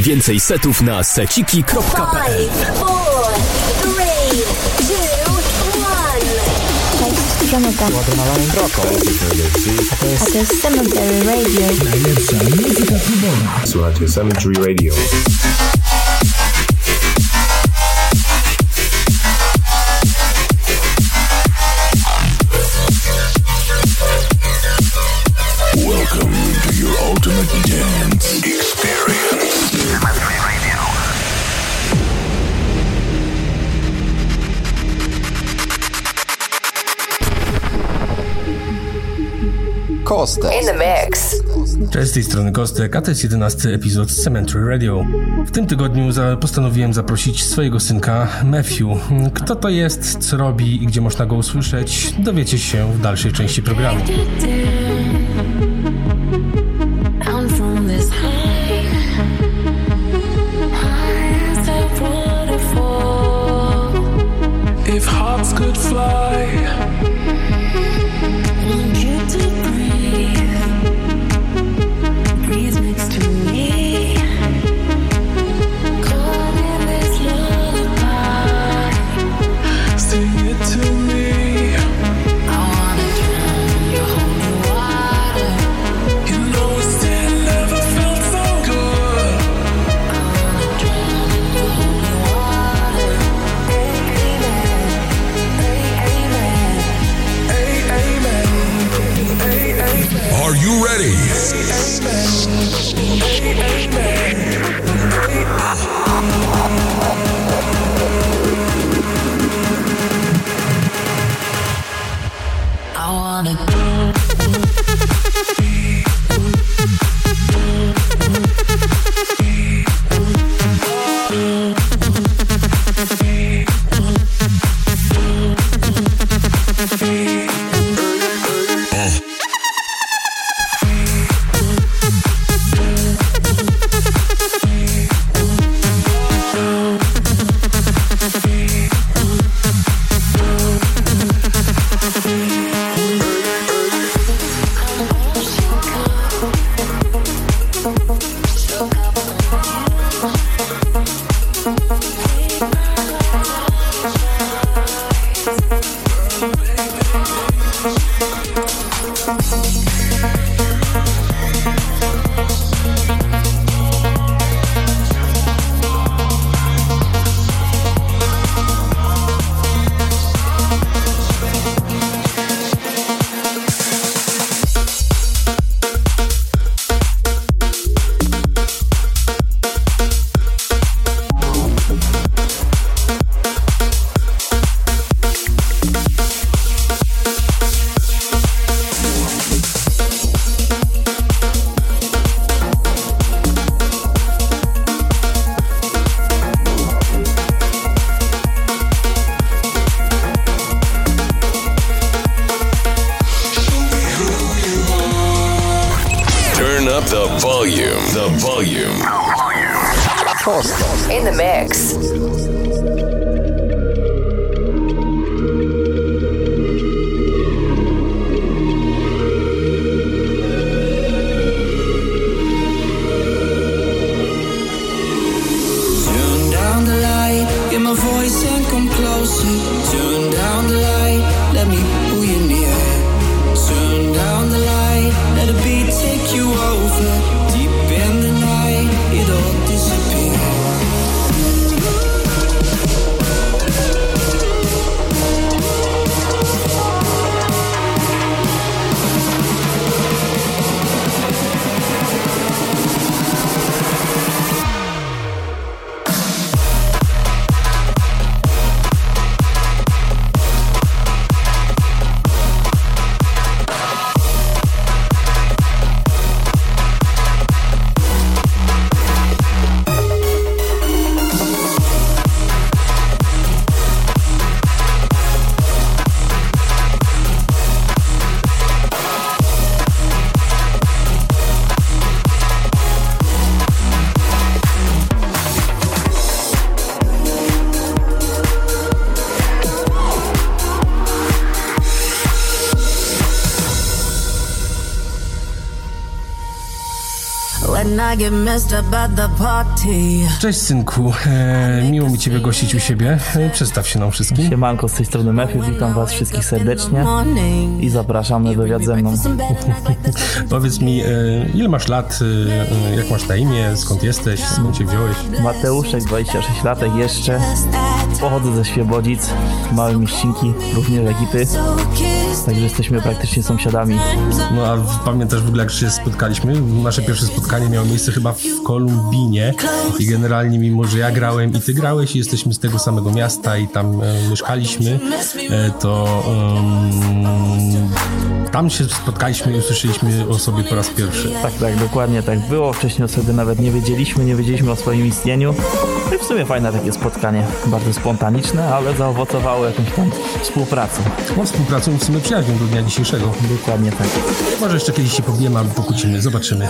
Więcej setów na seciki.pl Roko. A to jest Cemetery Radio. Najlepsza muzyka klubowa. Słuchajcie Cemetery Radio. Kostek. In the mix. Cześć, z tej strony Kostek, a to jest jedenasty epizod Cemetery Radio. W tym tygodniu za postanowiłem zaprosić swojego synka Matthew. Kto to jest, co robi i gdzie można go usłyszeć, dowiecie się w dalszej części programu. Cześć synku, e, miło mi Ciebie gościć u siebie. E, przedstaw się nam wszystkim. Siemanko, z tej strony Matthew, witam was wszystkich serdecznie. i zapraszam na wywiad ze mną. Powiedz mi, e, ile masz lat, e, jak masz na imię, skąd jesteś, skąd się wziąłeś? Mateuszek, 26 latek jeszcze, pochodzę ze Świebodzic, małe mieścinki, również jak i ty, także jesteśmy praktycznie sąsiadami. No a pamiętasz w ogóle jak się spotkaliśmy? Nasze pierwsze spotkanie miało miejsce chyba w Kolumbinie i generalnie mimo, że ja grałem i ty grałeś i jesteśmy z tego samego miasta i tam e, mieszkaliśmy, e, to em, tam się spotkaliśmy i usłyszeliśmy o sobie po raz pierwszy. Tak, tak, dokładnie tak było, wcześniej o sobie nawet nie wiedzieliśmy, nie wiedzieliśmy o swoim istnieniu. No i w sumie fajne takie spotkanie, bardzo spontaniczne, ale zaowocowało jakąś tam współpracą. No współpracą w sumie przyjaźnią do dnia dzisiejszego. Dokładnie tak. Może jeszcze kiedyś się pobijemy albo pokłócimy, zobaczymy.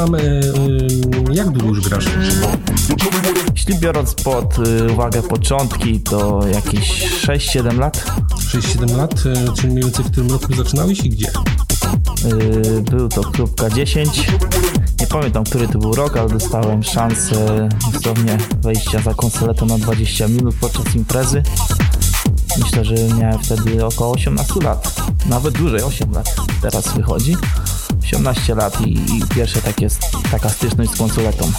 Nam, e, e, jak długo już grasz? Jeśli biorąc pod y, uwagę początki, to jakieś 6-7 lat. 6-7 lat, e, czyli mniej więcej w którym roku zaczynałeś i gdzie? Był to klub K10. Nie pamiętam, który to był rok, ale dostałem szansę dosłownie wejścia za konsoletę na 20 minut podczas imprezy. Myślę, że miałem wtedy około 18 lat. Nawet dłużej, 8 lat. Teraz wychodzi. 18 lat i, i pierwsze takie, taka styczność z konsoletą.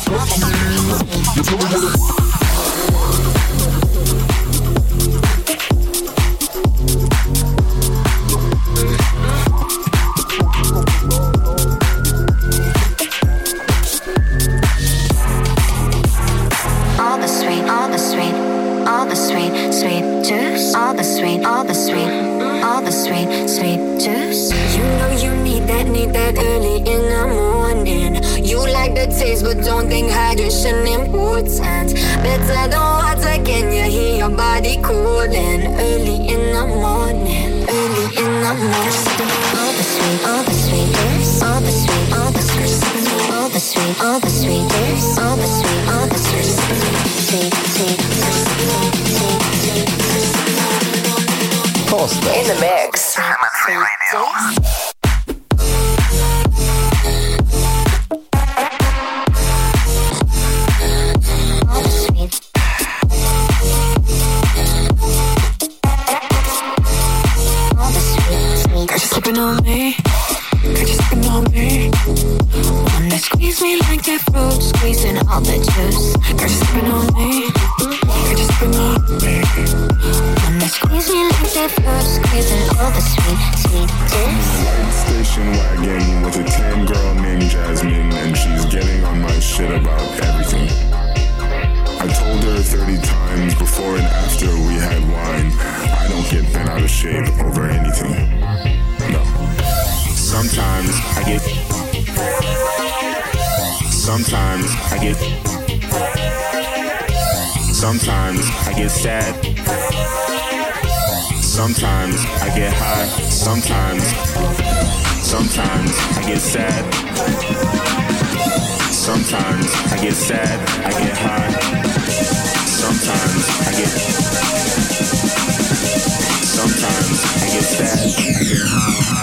Taste, but don't think hydration important. Better than water, can you hear your body cooling? Early in the morning, early in the morning. All the sweet, all the sweet. All the sweet, all the sweet, all the sweet, all the sweet. All the sweet, all the sweet, sweet, sweet, sweet, sweet, Kostek. In the mix. Station wagon with a tan girl named Jasmine, and she's getting on my shit about everything. I told her 30 times before and after we had wine, I don't get bent out of shape over anything. No. Sometimes I get. Sometimes I get. Sometimes I get sad. Sometimes I get high. Sometimes. Sometimes I get sad. Sometimes I get sad. I get high. Sometimes I get. Sometimes I get sad. I get high.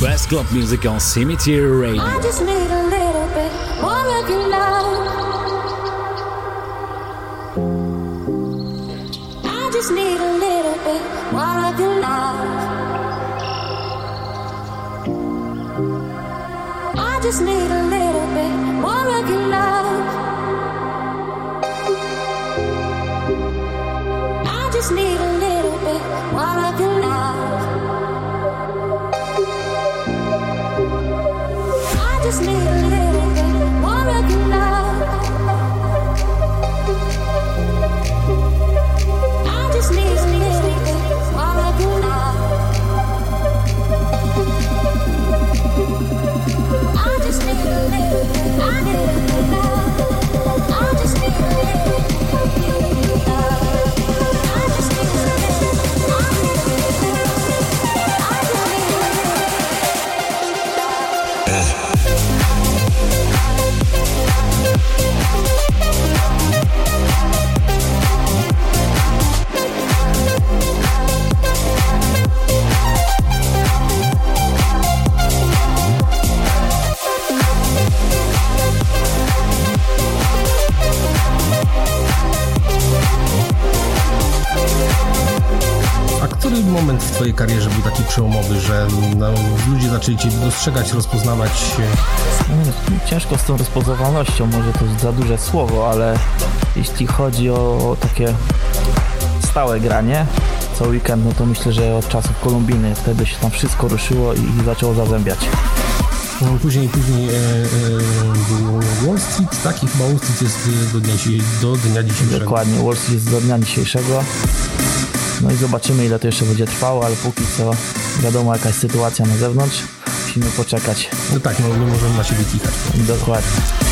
Best club music on Cemetery Radio. I just need a little bit more of your love. I just need a little bit more of your love. I just need a little który moment w twojej karierze był taki przełomowy, że no, ludzie zaczęli cię dostrzegać, rozpoznawać? Mm, Ciężko z tą rozpoznawalnością, może to jest za duże słowo, ale jeśli chodzi o takie stałe granie, co weekend, no to myślę, że od czasów Kolumbiny wtedy się tam wszystko ruszyło i, zaczęło zazębiać. No, Później, później e, e, Wall Street, tak? I chyba Wall Street jest do dnia, do dnia dzisiejszego. Dokładnie, Wall Street jest do dnia dzisiejszego. No i zobaczymy ile to jeszcze będzie trwało, ale póki co wiadomo jaka jest sytuacja na zewnątrz. Musimy poczekać. No tak, no nie możemy na siebie kichać. Dokładnie.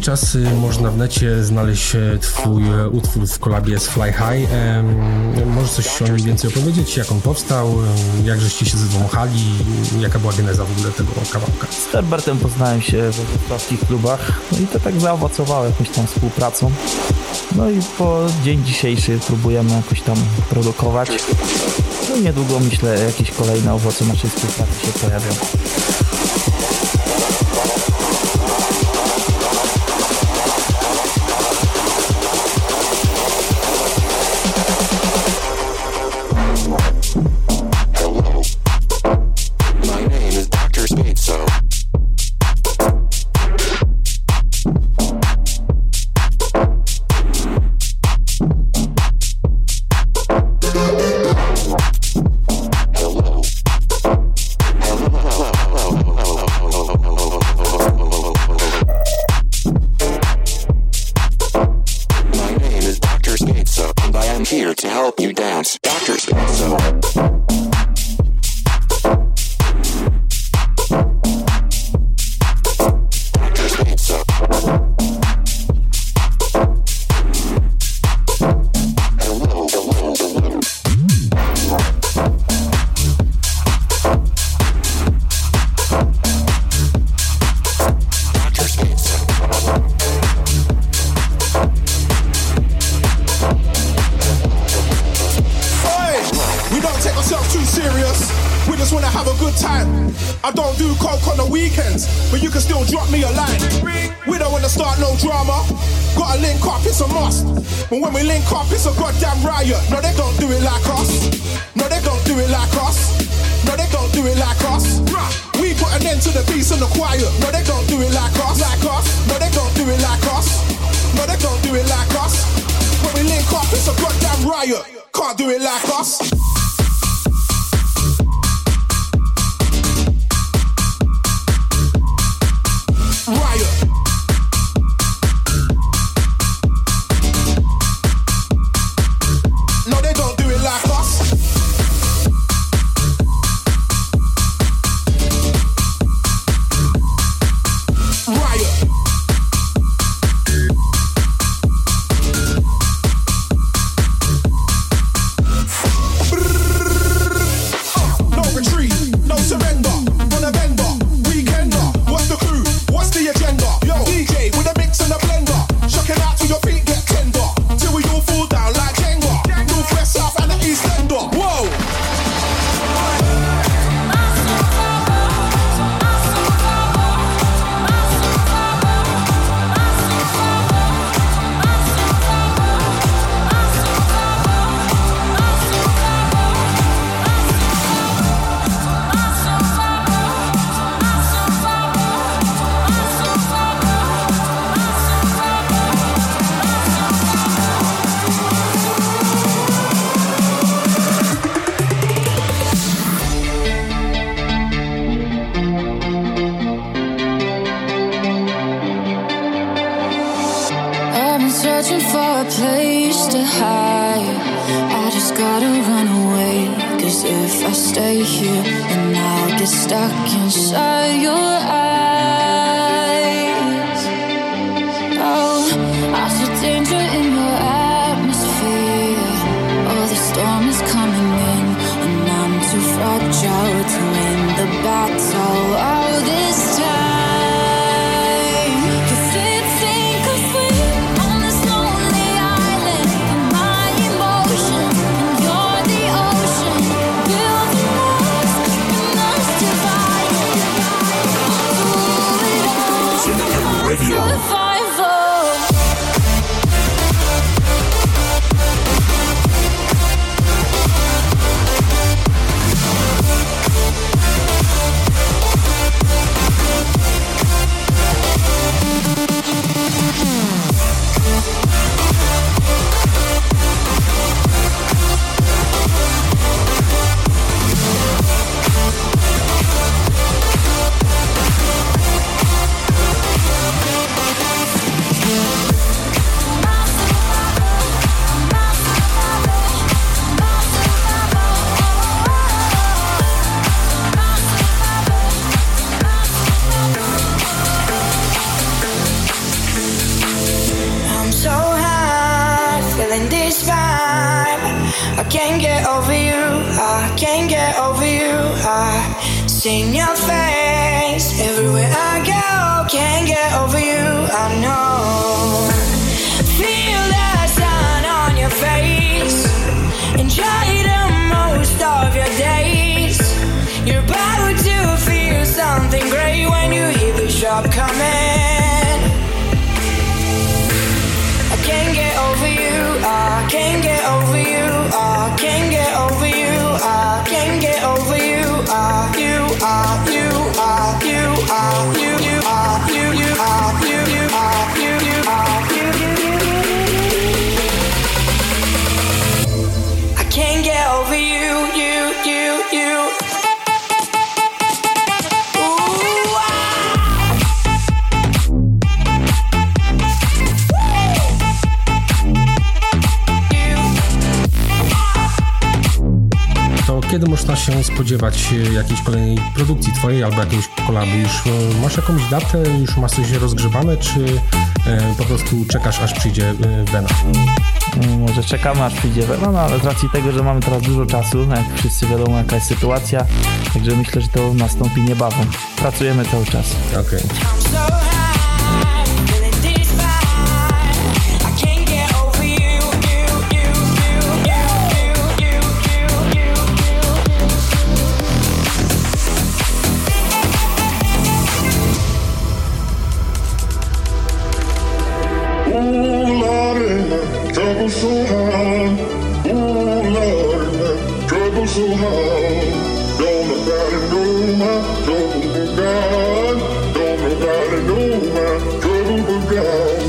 Czasy można w necie znaleźć e, twój e, utwór w kolabie z Fly High. Em, Możesz coś o nim więcej opowiedzieć? Jak on powstał? Jak żeście się zwąchali? Jaka była geneza w ogóle tego kawałka? Z Herbertem poznałem się we wrocławskich klubach, no i to tak zaowocowało jakąś tam współpracą. No i po dzień dzisiejszy próbujemy jakoś tam produkować. No i niedługo myślę jakieś kolejne owoce naszej współpracy się pojawią. It's a must. But when we link up, it's a goddamn riot. No, they don't do it like us. No, they don't do it like us. No, they don't do it like us. We put an end to the peace and the quiet. No, they don't do it like us. Like us. No, they don't do it like us. No, they don't do it like us. When we link up, it's a goddamn riot. Can't do it like us. I stay here, and I'll get stuck inside your eyes. Spodziewać jakiejś kolejnej produkcji twojej albo jakiegoś kolabu? Już e, masz jakąś datę, już masz coś rozgrzewane, czy e, po prostu czekasz aż przyjdzie e, Wena? Mm, Może czekamy aż przyjdzie Wena, no ale z racji tego, że mamy teraz dużo czasu, jak wszyscy wiadomo jaka jest sytuacja, także myślę, że to nastąpi niebawem. Pracujemy cały czas. Okej. Ooh, trouble so hard. Ooh, Lord, trouble so hard. Don't nobody know my trouble but God. Don't nobody know my trouble but God.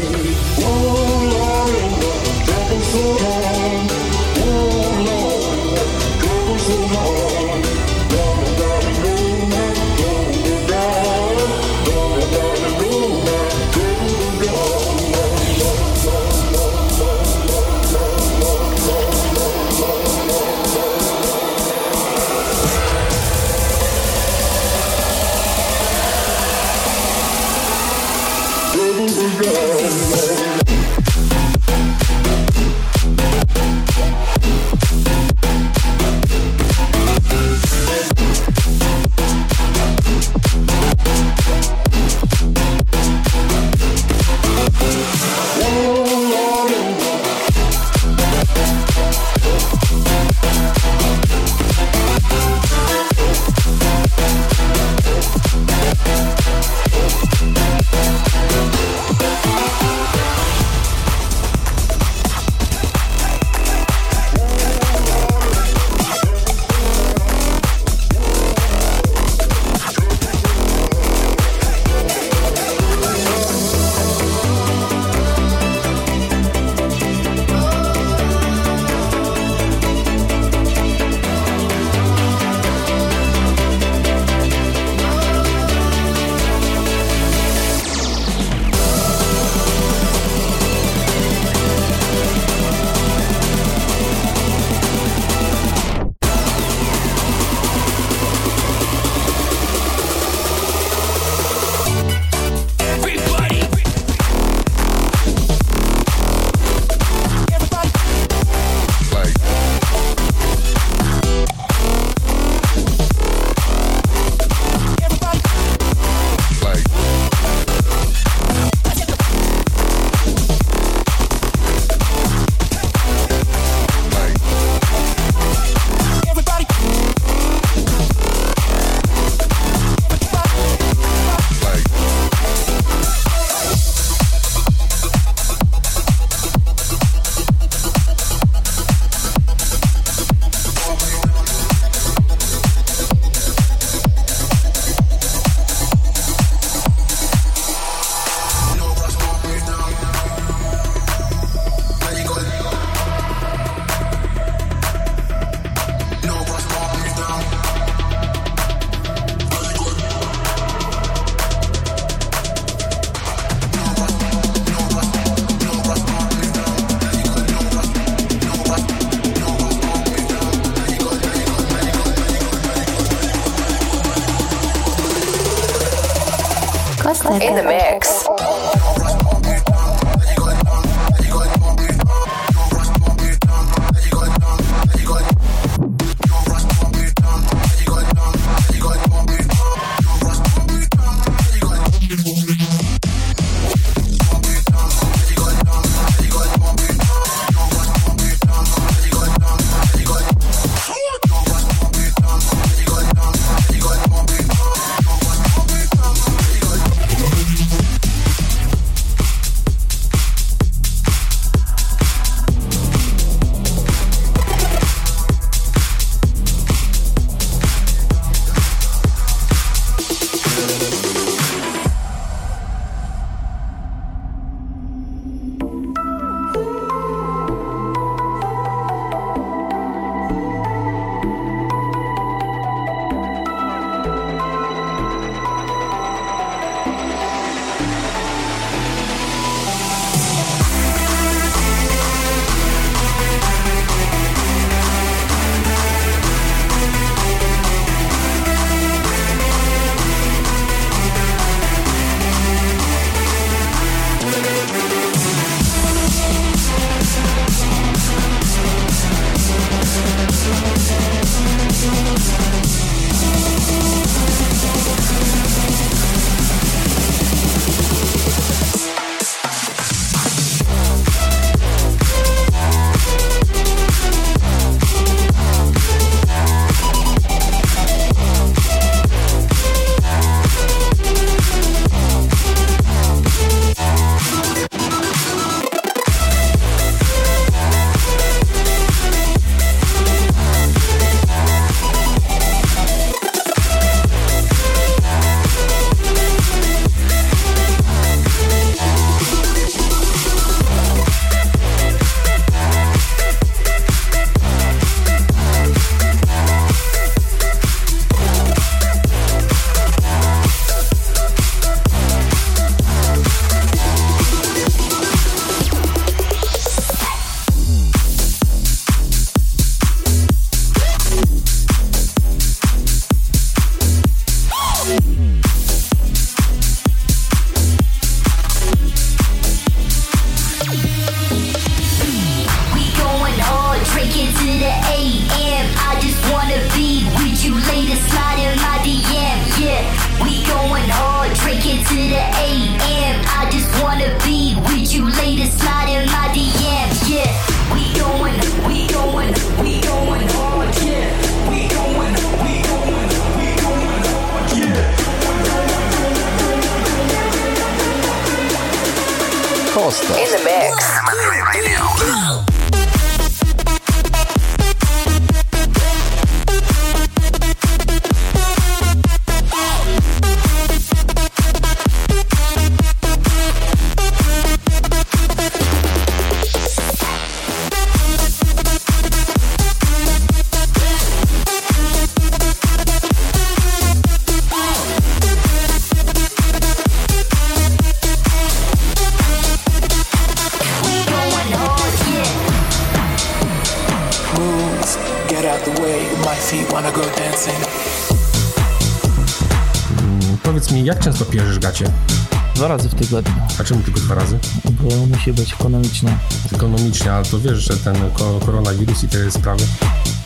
Musi być ekonomiczne. Ekonomicznie, ale to wiesz, że ten ko- koronawirus i te sprawy.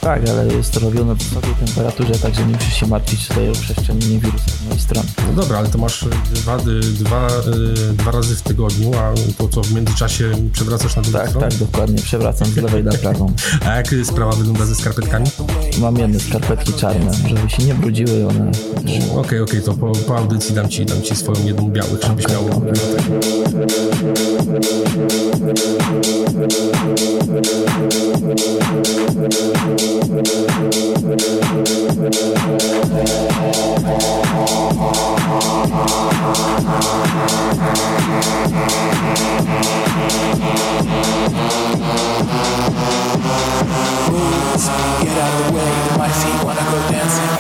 Tak, ale jest to robione w wysokiej temperaturze, także nie musisz się martwić tutaj o przestrzenienie wirusa z mojej strony. No dobra, ale to masz dwa, y, dwa, y, dwa razy w tygodniu, a to co w międzyczasie przewracasz na drugą Tak, stronę? tak, dokładnie. Przewracam z lewej na prawą. A jak sprawa wygląda ze skarpetkami? Mam jedne skarpetki czarne, żeby się nie brudziły one. Okej, okej, to po, po audycji dam ci, dam ci swoją jedną białych, żebyś miał... Get out of the way, the mice he wanna go dancing.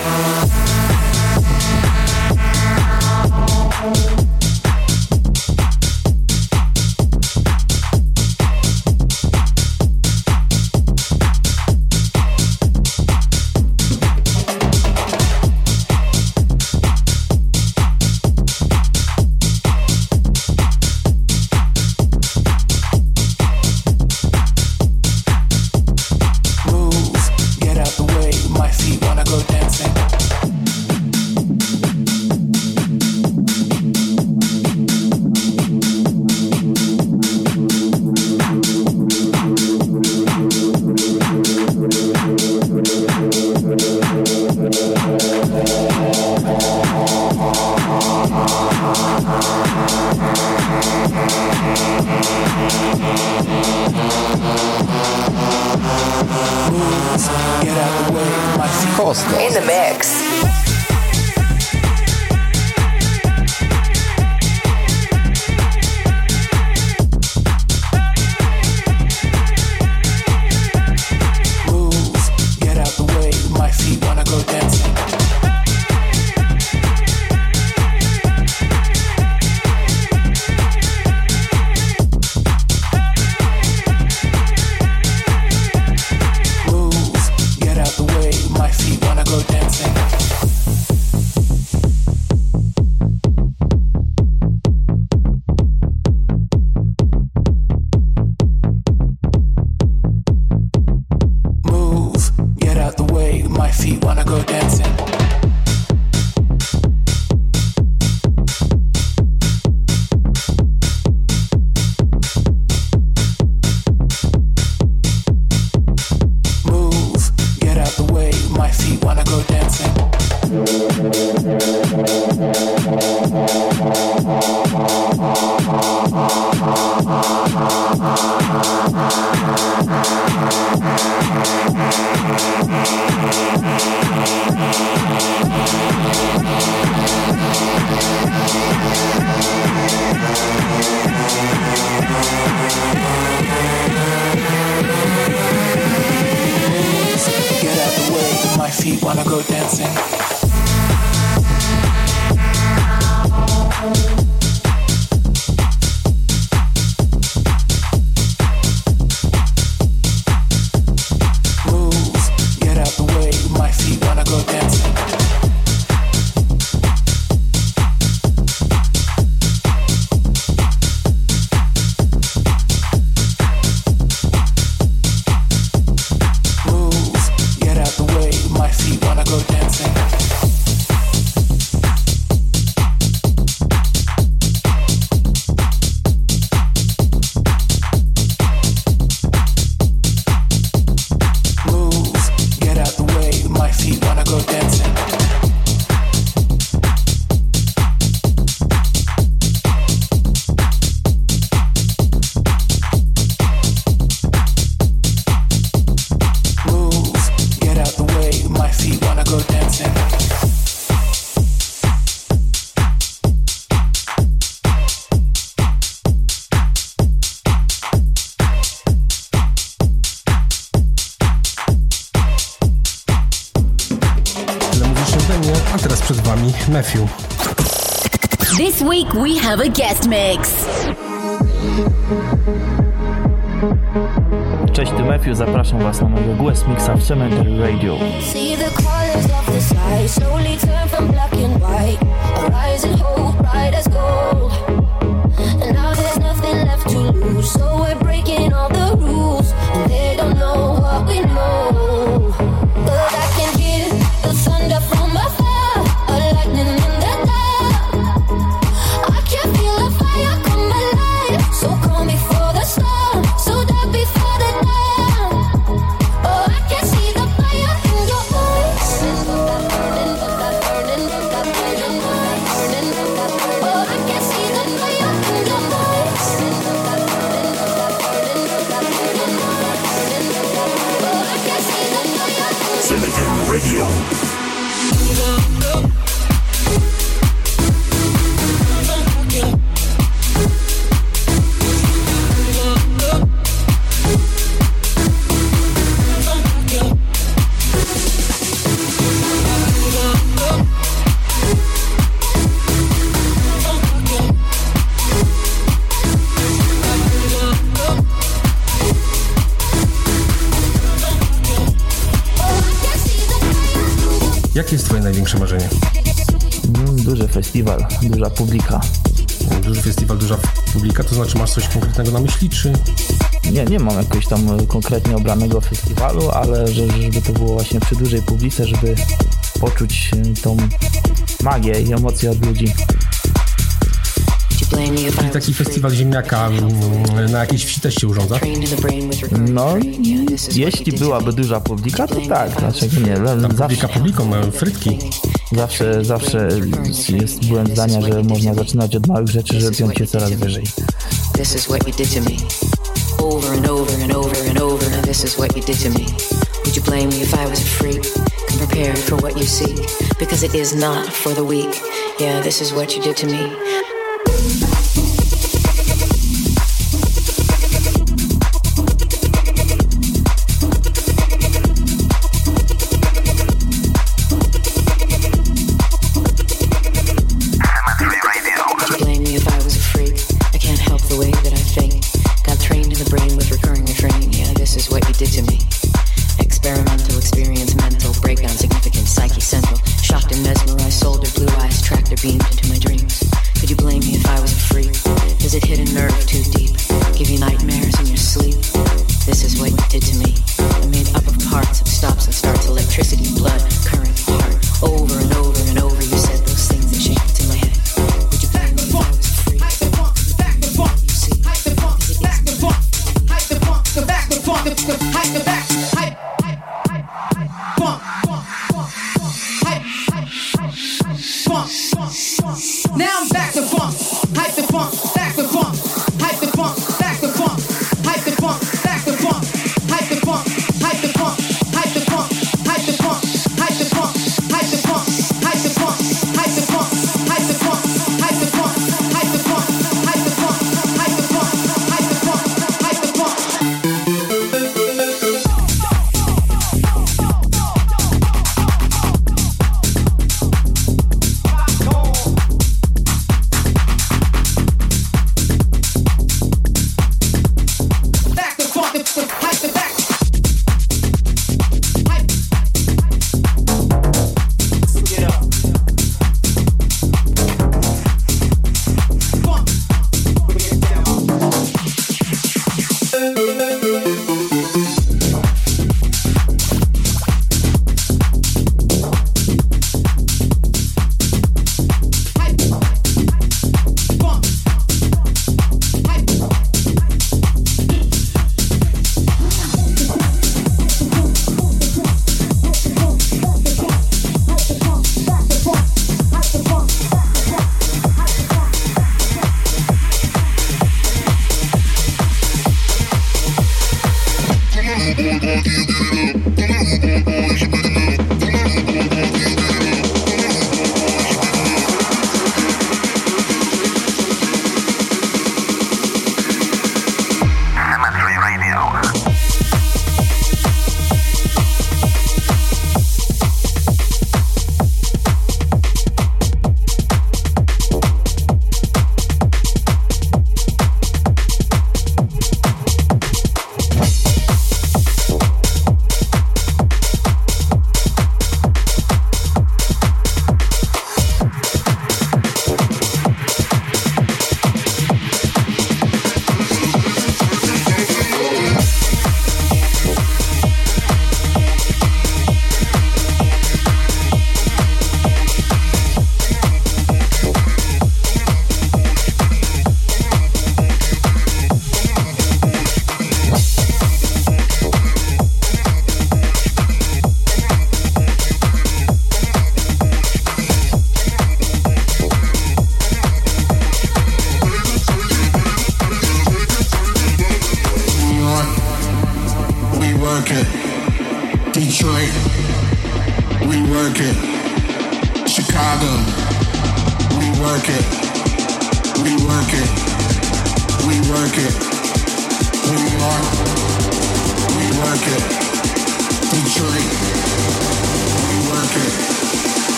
Get out the way, my feet wanna go dancing. Have a guest mix. Cześć, tu Matthew, zapraszam Was na mojego Guest Mixa w Cemetery Radio. Konkretnego na myśli, czy Nie, nie mam jakiegoś tam e, konkretnie obranego festiwalu, ale że, żeby to było właśnie przy dużej publice, żeby poczuć e, tą magię i emocje od ludzi. Czyli taki festiwal ziemniaka mm, na jakiejś wsi też się urządza? No, jeśli byłaby duża publika, to tak, dlaczego nie? Le- Publika publiką, frytki. Zawsze, zawsze jest, byłem zdania, że można zaczynać od małych rzeczy, żeby piąć się coraz wyżej. This is what you did to me. Over and over and over and over. Now this is what you did to me. Would you blame me if I was a freak? Come prepared for what you seek. Because it is not for the weak. Yeah, this is what you did to me. Is what you did to me. Experimental, experience mental, breakdown, significant, psyche central. Shocked and mesmerized, soldered blue eyes, tractor beamed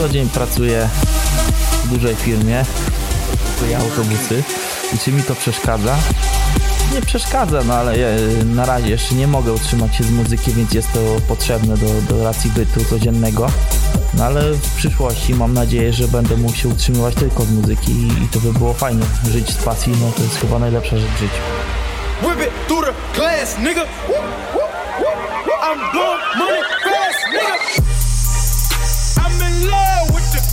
co dzień pracuję w dużej firmie, kupuję autobusy i czy mi to przeszkadza? Nie przeszkadza, no ale yy, na razie jeszcze nie mogę utrzymać się z muzyki, więc jest to potrzebne do, do racji bytu codziennego. No ale w przyszłości mam nadzieję, że będę mógł się utrzymywać tylko z muzyki i, i to by było fajnie. Żyć z pasji, no to jest chyba najlepsza rzecz w życiu. Whip it the nigga. I'm blowing money fast, nigga.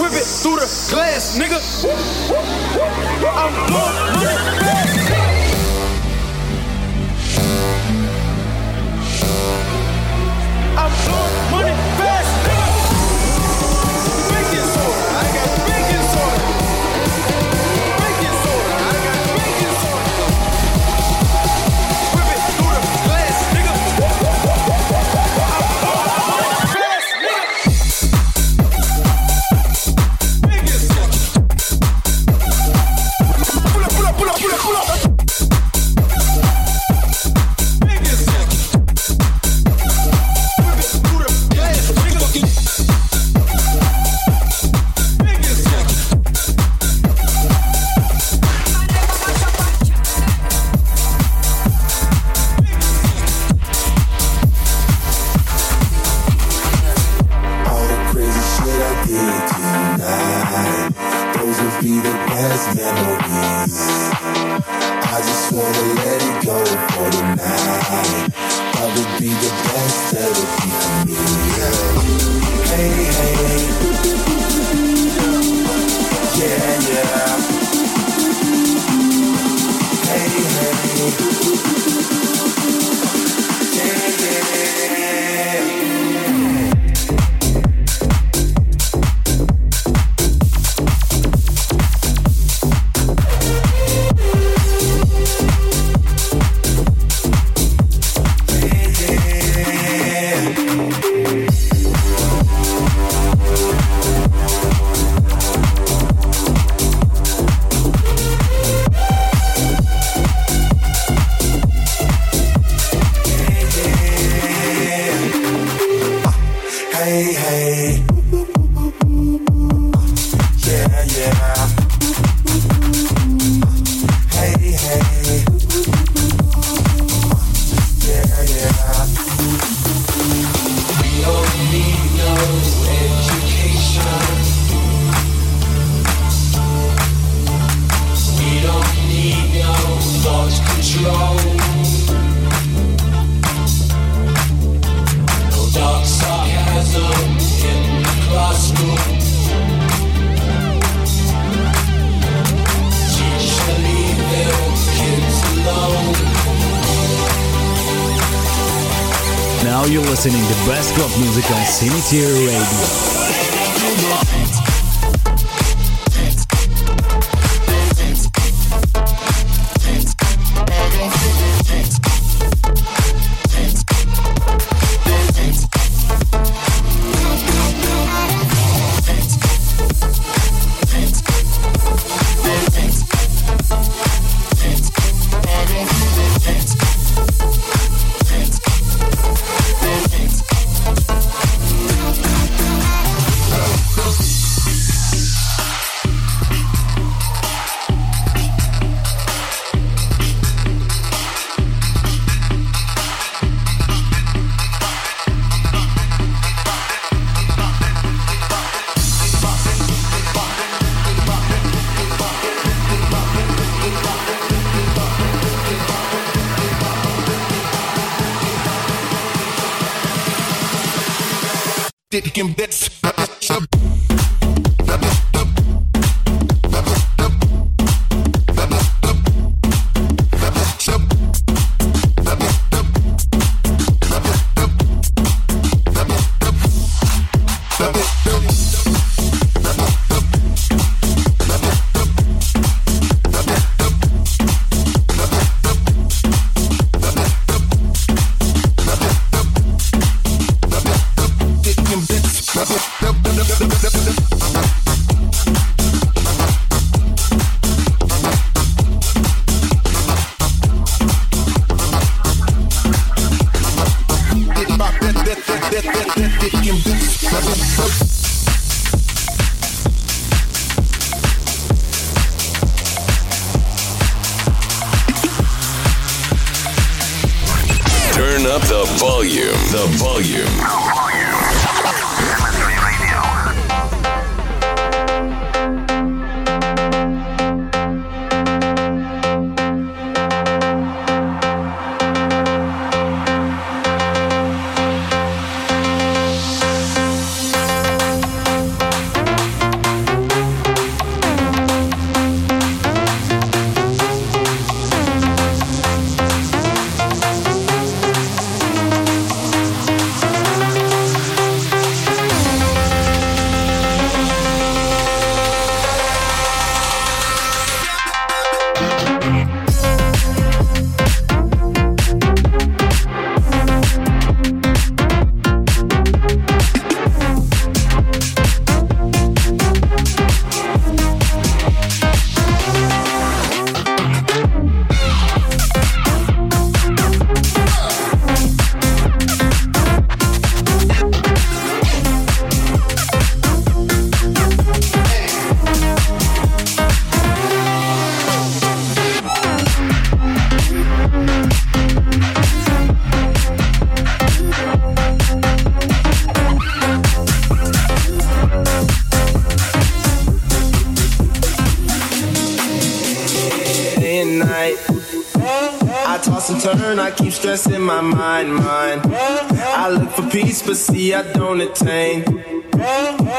Whip it through the glass, nigga. I'm blowing Cemetery Radio.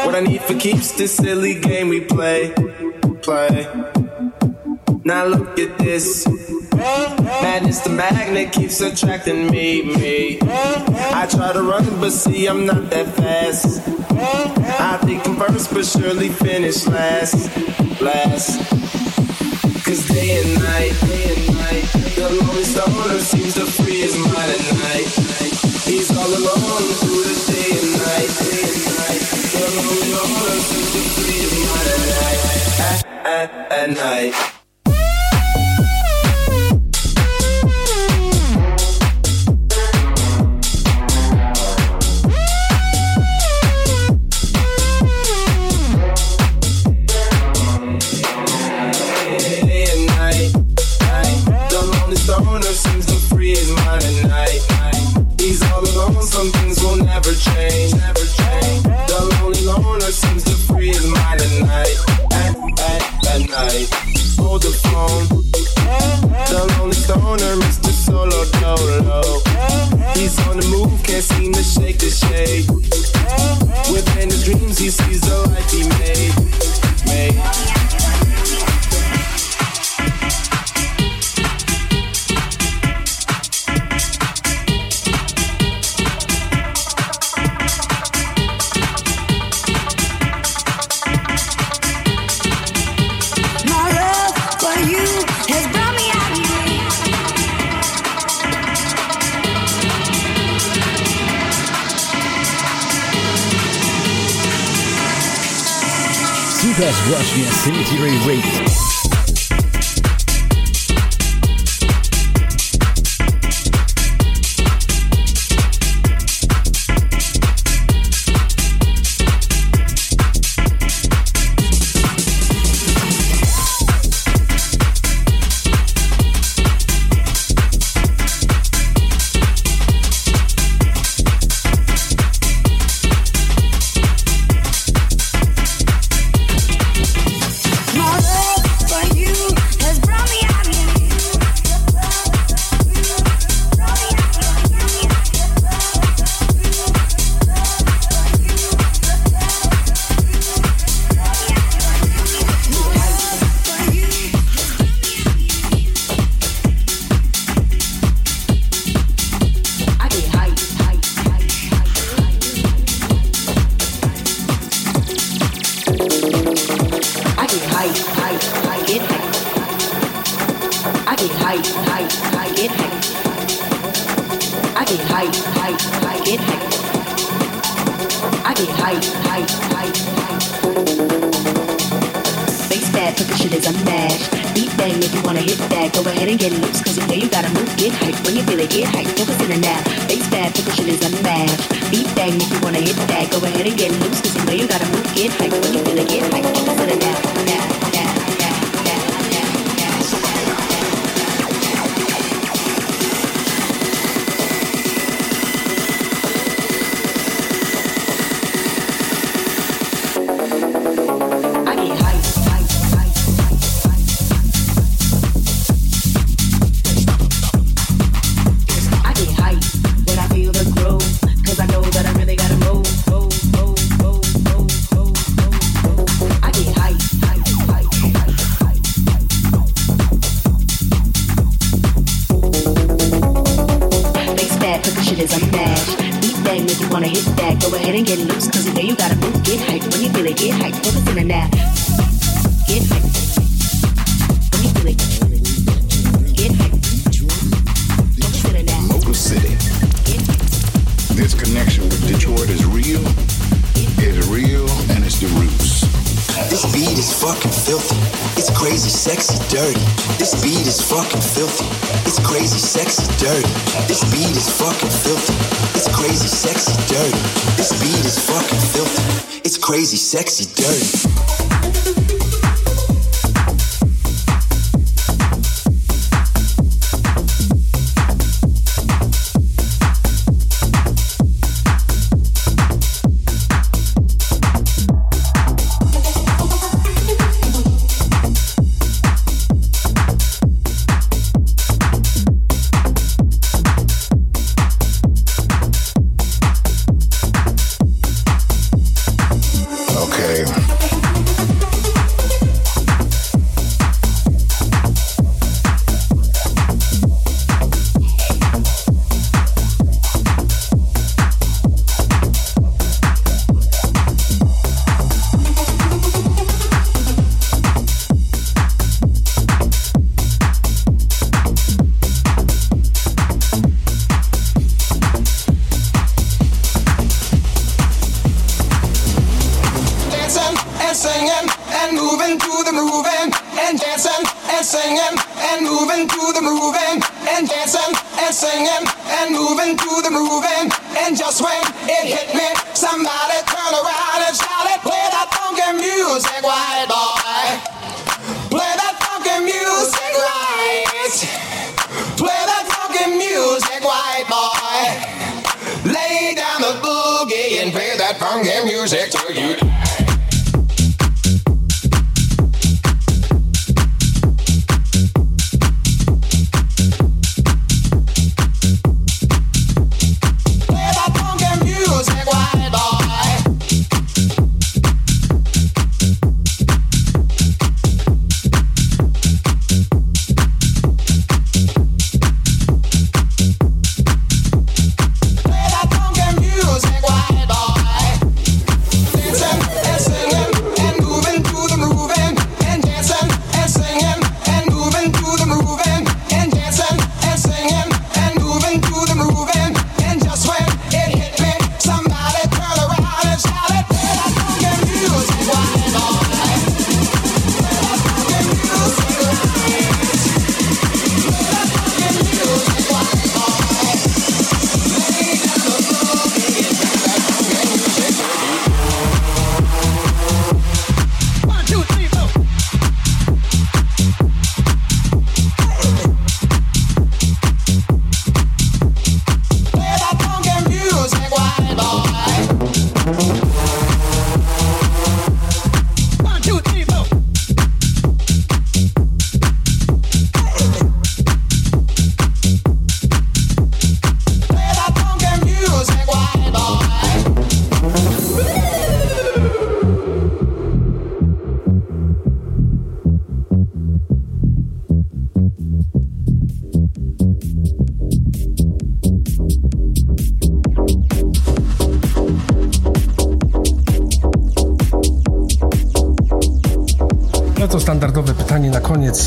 What I need for keeps this silly game we play, play. Now look at this. Madness, the magnet keeps attracting me, me. I try to run, but see, I'm not that fast. I think I'm first, but surely finish last, last. Cause day and night, day and night, the lonely stoner seems to free his mind at night. Night, never change. The lonely loner seems to free his mind at night, at, at, at night. The phone. The lonely Mr. Solo. He's on the move, can't seem to shake the shade. Within his dreams, he sees the life he made. Lucas właśnie City Rate. dirty. This beat is fucking filthy. It's crazy, sexy, dirty. This beat is fucking filthy. It's crazy, sexy, dirty.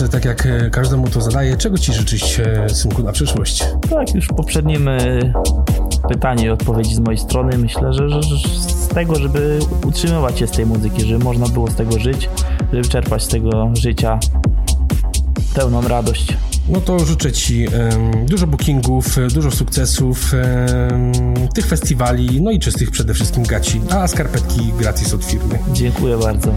tak jak e, każdemu to zadaję, czego ci życzyć, e, synku, na przyszłość? Tak, już w poprzednim e, pytaniu i odpowiedzi z mojej strony myślę, że, że, z tego, żeby utrzymywać się z tej muzyki, żeby można było z tego żyć, żeby czerpać z tego życia pełną radość. No to życzę Ci dużo bookingów, dużo sukcesów, tych festiwali, no i czystych przede wszystkim gaci, a skarpetki gratis od firmy. Dziękuję bardzo.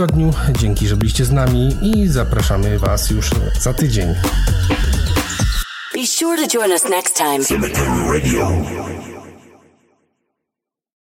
Tygodniu. Dzięki, że byliście z nami i zapraszamy Was już za tydzień. Be sure to join us next time. Cemetery Radio.